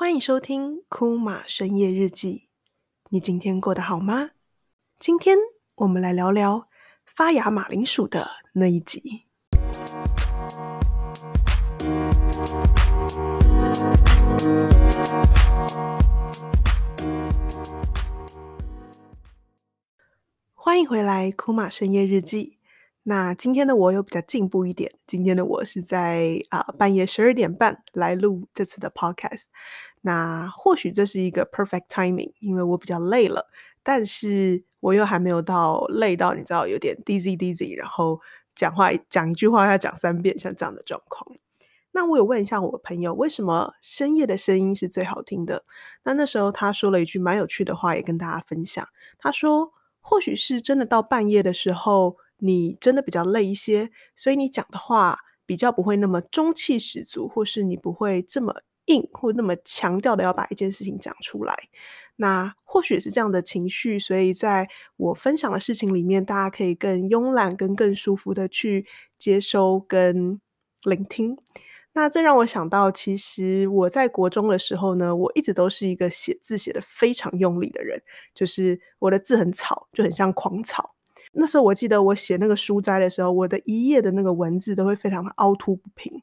欢迎收听《库玛深夜日记》。你今天过得好吗？今天我们来聊聊发芽马铃薯的那一集。欢迎回来，《库玛深夜日记》。那今天的我有比较进步一点，今天的我是在啊、半夜十二点半来录这次的 podcast。那或许这是一个 perfect timing，因为我比较累了，但是我又还没有到累到你知道有点 dizzy dizzy，然后讲话讲一句话要讲三遍，像这样的状况。那我有问一下我朋友，为什么深夜的声音是最好听的？那那时候他说了一句蛮有趣的话，也跟大家分享。他说，或许是真的到半夜的时候。你真的比较累一些，所以你讲的话比较不会那么中气十足，或是你不会这么硬或那么强调的要把一件事情讲出来。那或许是这样的情绪，所以在我分享的事情里面，大家可以更慵懒、跟更舒服的去接收跟聆听。那这让我想到，其实我在国中的时候呢，我一直都是一个写字写得非常用力的人，就是我的字很草，就很像狂草。那时候我记得我写那个书斋的时候，我的一页的那个文字都会非常的凹凸不平。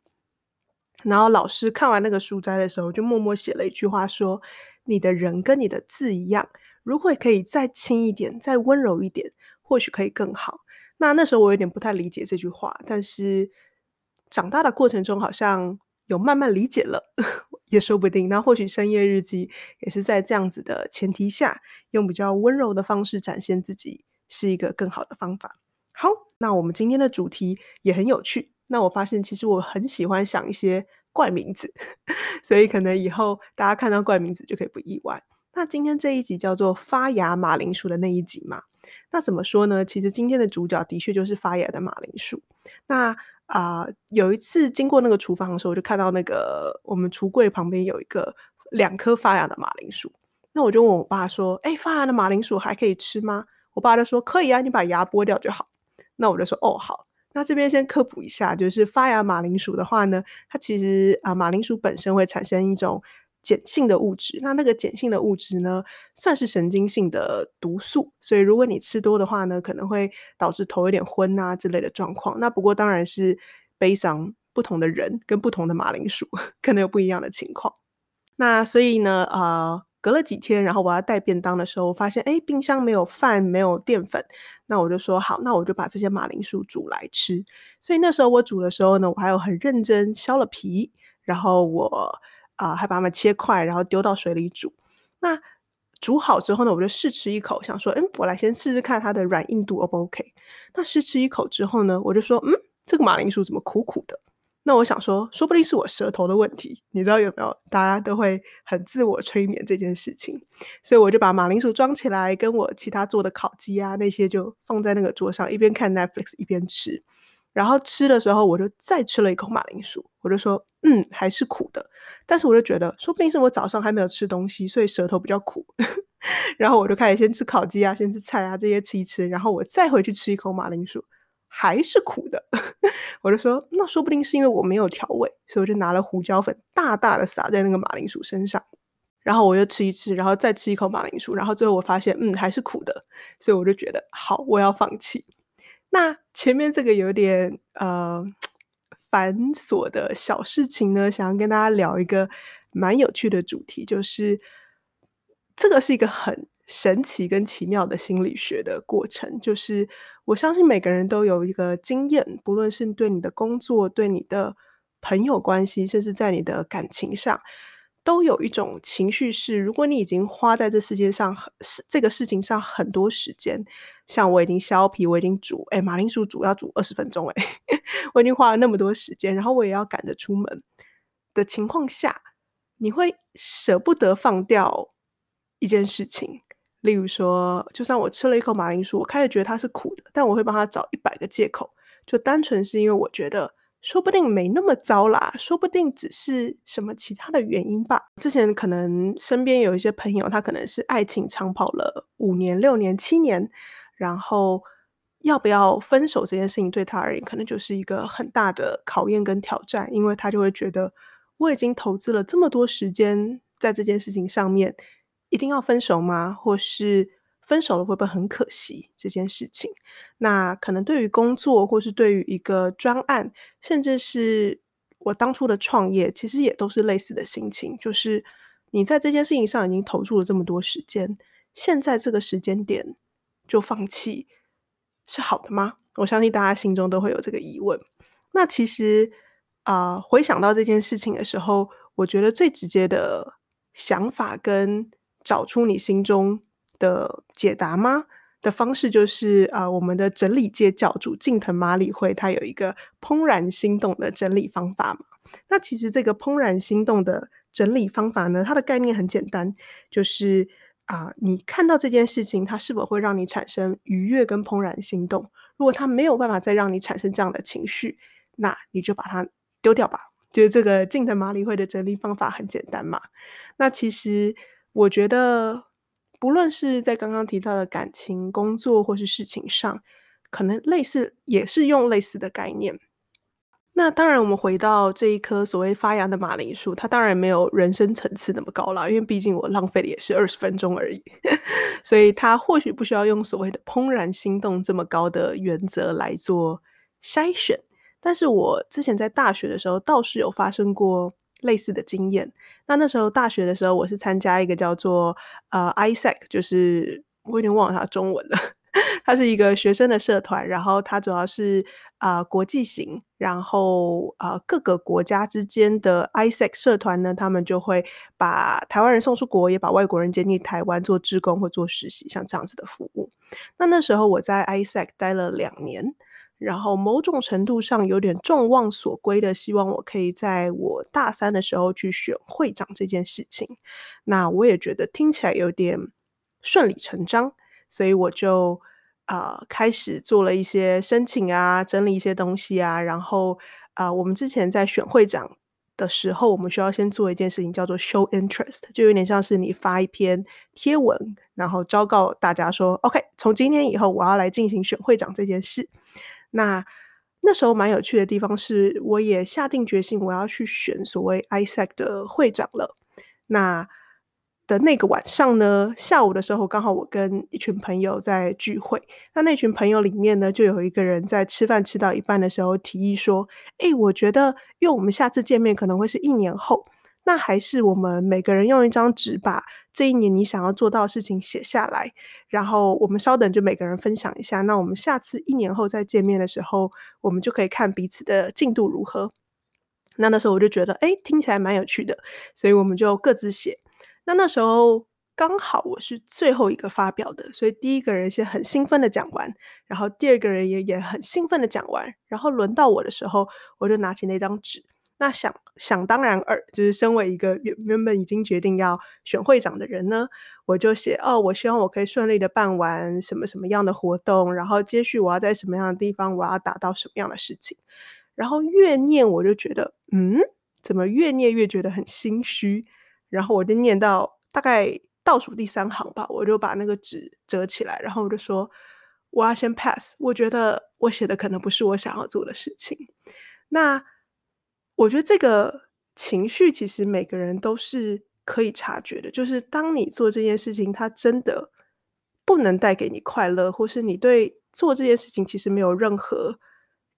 然后老师看完那个书斋的时候，就默默写了一句话说：“你的人跟你的字一样，如果可以再轻一点，再温柔一点，或许可以更好。”那那时候我有点不太理解这句话，但是长大的过程中好像有慢慢理解了，也说不定。那或许深夜日记也是在这样子的前提下，用比较温柔的方式展现自己。是一个更好的方法。好，那我们今天的主题也很有趣。那我发现其实我很喜欢想一些怪名字，所以可能以后大家看到怪名字就可以不意外。那今天这一集叫做发芽马铃薯的那一集嘛。那怎么说呢？其实今天的主角的确就是发芽的马铃薯。那啊、有一次经过那个厨房的时候，我就看到那个我们橱柜旁边有一个两颗发芽的马铃薯。那我就问我爸说：“哎，发芽的马铃薯还可以吃吗？”我爸就说可以啊，你把芽剥掉就好。那我就说哦好。那这边先科普一下，就是发芽马铃薯的话呢，它其实啊马铃薯本身会产生一种碱性的物质。那那个碱性的物质呢，算是神经性的毒素，所以如果你吃多的话呢，可能会导致头有点昏啊之类的状况。那不过当然是悲伤，不同的人跟不同的马铃薯 可能有不一样的情况。那所以呢，呃。隔了几天，然后我要带便当的时候，我发现哎，冰箱没有饭，没有淀粉。那我就说好，那我就把这些马铃薯煮来吃。所以那时候我煮的时候呢，我还有很认真削了皮，然后我啊、还把它们切块，然后丢到水里煮。那煮好之后呢，我就试吃一口，想说，嗯，我来先试试看它的软硬度 O 不 OK。那试吃一口之后呢，我就说，嗯，这个马铃薯怎么苦苦的？那我想说，说不定是我舌头的问题，你知道有没有？大家都会很自我催眠这件事情，所以我就把马铃薯装起来，跟我其他做的烤鸡啊那些就放在那个桌上，一边看 Netflix 一边吃。然后吃的时候，我就再吃了一口马铃薯，我就说，嗯，还是苦的。但是我就觉得，说不定是我早上还没有吃东西，所以舌头比较苦。然后我就开始先吃烤鸡啊，先吃菜啊这些吃一吃，然后我再回去吃一口马铃薯。还是苦的，我就说，那说不定是因为我没有调味，所以我就拿了胡椒粉，大大的撒在那个马铃薯身上，然后我又吃一吃，然后再吃一口马铃薯，然后最后我发现，嗯，还是苦的，所以我就觉得好，我要放弃。那前面这个有点呃繁琐的小事情呢，想要跟大家聊一个蛮有趣的主题，就是这个是一个很神奇跟奇妙的心理学的过程，就是。我相信每个人都有一个经验，不论是对你的工作、对你的朋友关系，甚至在你的感情上，都有一种情绪是：如果你已经花在这世界上是这个事情上很多时间，像我已经削皮，我已经煮，哎，马铃薯煮要煮二十分钟，哎，我已经花了那么多时间，然后我也要赶着出门的情况下，你会舍不得放掉一件事情。例如说，就算我吃了一口马铃薯，我开始觉得它是苦的，但我会帮他找一百个借口，就单纯是因为我觉得说不定没那么糟啦，说不定只是什么其他的原因吧。之前可能身边有一些朋友，他可能是爱情长跑了五年、六年、七年，然后要不要分手这件事情对他而言，可能就是一个很大的考验跟挑战，因为他就会觉得我已经投资了这么多时间在这件事情上面一定要分手吗？或是分手了会不会很可惜这件事情？那可能对于工作，或是对于一个专案，甚至是我当初的创业，其实也都是类似的心情，就是你在这件事情上已经投注了这么多时间，现在这个时间点就放弃是好的吗？我相信大家心中都会有这个疑问。那其实啊、回想到这件事情的时候，我觉得最直接的想法跟找出你心中的解答吗的方式，就是啊、我们的整理界教主近藤麻理惠，他有一个怦然心动的整理方法嘛。那其实这个怦然心动的整理方法呢，它的概念很简单，就是啊、你看到这件事情，它是否会让你产生愉悦跟怦然心动？如果它没有办法再让你产生这样的情绪，那你就把它丢掉吧。就是这个近藤麻理惠的整理方法很简单嘛。那其实我觉得，不论是在刚刚提到的感情、工作或是事情上，可能类似也是用类似的概念。那当然，我们回到这一棵所谓发芽的马铃薯，它当然没有人生层次那么高啦，因为毕竟我浪费的也是二十分钟而已，所以它或许不需要用所谓的怦然心动这么高的原则来做筛选。但是我之前在大学的时候倒是有发生过类似的经验。那那时候大学的时候，我是参加一个叫做呃 ISEC，就是我有点忘了它中文了。它是一个学生的社团，然后它主要是啊、呃、国际型，然后啊、各个国家之间的 ISEC 社团呢，他们就会把台湾人送出国，也把外国人接进台湾做志工或做实习，像这样子的服务。那那时候我在 ISEC 待了两年。然后某种程度上有点众望所归的，希望我可以在我大三的时候去选会长这件事情。那我也觉得听起来有点顺理成章，所以我就啊、开始做了一些申请啊，整理一些东西啊。然后啊、我们之前在选会长的时候，我们需要先做一件事情，叫做 show interest，就有点像是你发一篇贴文，然后昭告大家说，OK，从今天以后我要来进行选会长这件事。那那时候蛮有趣的地方是，我也下定决心我要去选所谓 ISEC 的会长了。那的那个晚上呢，下午的时候刚好我跟一群朋友在聚会，那那群朋友里面呢，就有一个人在吃饭吃到一半的时候提议说：“诶，我觉得，因为我们下次见面可能会是一年后。”那还是我们每个人用一张纸把这一年你想要做到的事情写下来，然后我们稍等，就每个人分享一下。那我们下次一年后再见面的时候，我们就可以看彼此的进度如何。那那时候我就觉得，哎，听起来蛮有趣的，所以我们就各自写。那那时候刚好我是最后一个发表的，所以第一个人先很兴奋的讲完，然后第二个人也也很兴奋的讲完，然后轮到我的时候，我就拿起那张纸。那想想当然二，就是身为一个原原本已经决定要选会长的人呢，我就写哦，我希望我可以顺利的办完什么什么样的活动，然后接续我要在什么样的地方，我要达到什么样的事情。然后越念我就觉得，嗯，怎么越念越觉得很心虚。然后我就念到大概倒数第三行吧，我就把那个纸折起来，然后我就说我要先 pass，我觉得我写的可能不是我想要做的事情。那。我觉得这个情绪其实每个人都是可以察觉的，就是当你做这件事情，它真的不能带给你快乐，或是你对做这件事情其实没有任何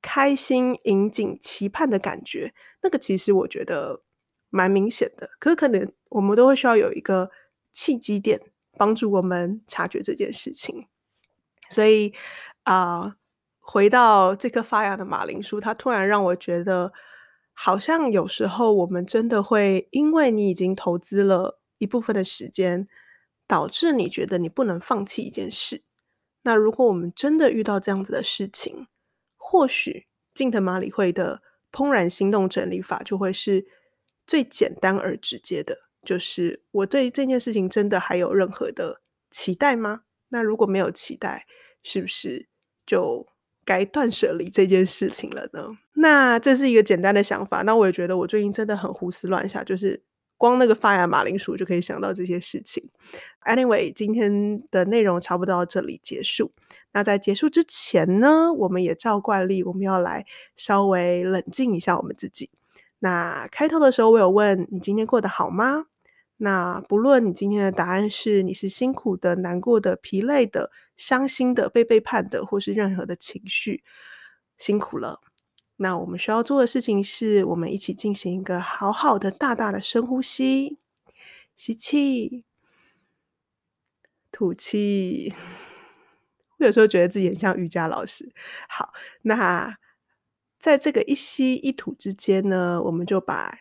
开心、引颈、期盼的感觉，那个其实我觉得蛮明显的。可是可能我们都会需要有一个契机点，帮助我们察觉这件事情。所以啊、回到这颗发芽的马铃薯，它突然让我觉得。好像有时候我们真的会，因为你已经投资了一部分的时间，导致你觉得你不能放弃一件事。那如果我们真的遇到这样子的事情，或许近藤麻理惠的怦然心动整理法就会是最简单而直接的，就是我对这件事情真的还有任何的期待吗？那如果没有期待，是不是就该断舍离这件事情了呢？那这是一个简单的想法。那我也觉得我最近真的很胡思乱想，就是光那个发芽马铃薯就可以想到这些事情。Anyway，今天的内容差不多到这里结束。那在结束之前呢，我们也照惯例，我们要来稍微冷静一下我们自己。那开头的时候我有问你今天过得好吗？那不论你今天的答案是你是辛苦的、难过的、疲累的、伤心的、被背叛的，或是任何的情绪，辛苦了。那我们需要做的事情是，我们一起进行一个好好的、大大的深呼吸，吸气，吐气。我有时候觉得自己很像瑜伽老师。好，那在这个一吸一吐之间呢，我们就把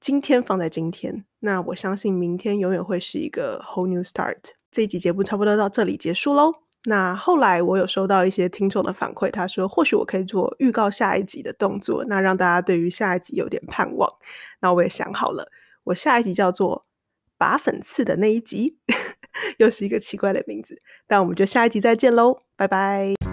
今天放在今天，那我相信明天永远会是一个 whole new start。这一集节目差不多到这里结束喽。那后来我有收到一些听众的反馈，他说或许我可以做预告下一集的动作，那让大家对于下一集有点盼望。那我也想好了，我下一集叫做“拔粉刺的那一集”，又是一个奇怪的名字。但我们就下一集再见喽，拜拜。